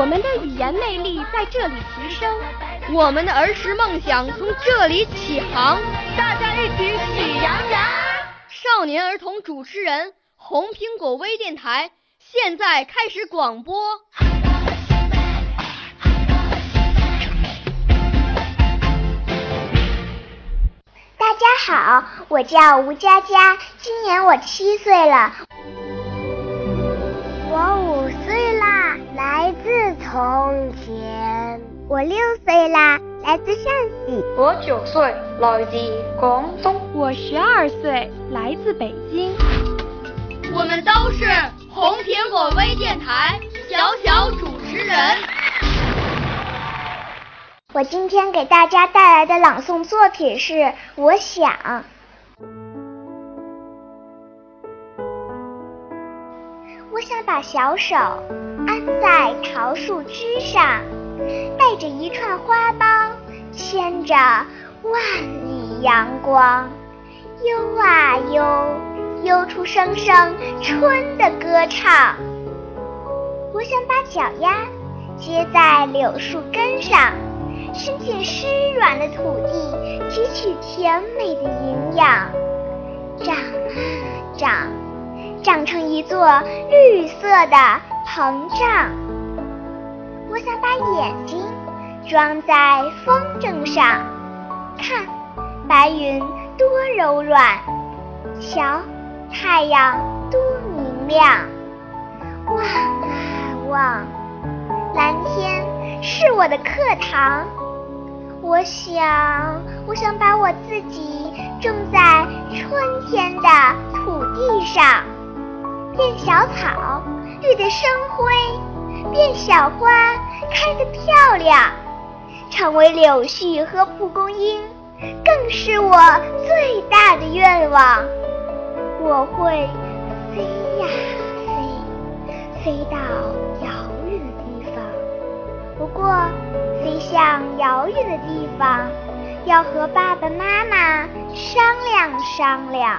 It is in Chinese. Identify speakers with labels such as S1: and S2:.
S1: 我们的语言魅力在这里提升，
S2: 我们的儿时梦想从这里起航。
S3: 大家一起喜羊羊。
S2: 少年儿童主持人，红苹果微电台。现在开始广播。
S3: 大家好，我叫吴佳佳，今年我七岁了。我五，从前。我六岁啦，来自陕西。
S4: 我九岁，来自广东。
S1: 我十二岁，来自北京。
S2: 我们都是。红苹果微电台小小主持人，
S3: 我今天给大家带来的朗诵作品是《我想》。我想把小手安在桃树枝上，带着一串花苞，牵着万里阳光，悠啊悠。悠出声声春的歌唱。我想把脚丫接在柳树根上，伸进湿软的土地，汲取甜美的营养，一座绿色的膨胀。我想把眼睛装在风筝上，看白云多柔软，瞧。太阳多明亮，望啊望，蓝天是我的课堂。我想，我想把我自己种在春天的，小草，绿得生辉；变小花，开得漂亮。成为柳絮和蒲公英，更是我最大的愿望。我会飞呀飞，飞到遥远的地方。不过，飞向遥远的地方，要和爸爸妈妈商量商量。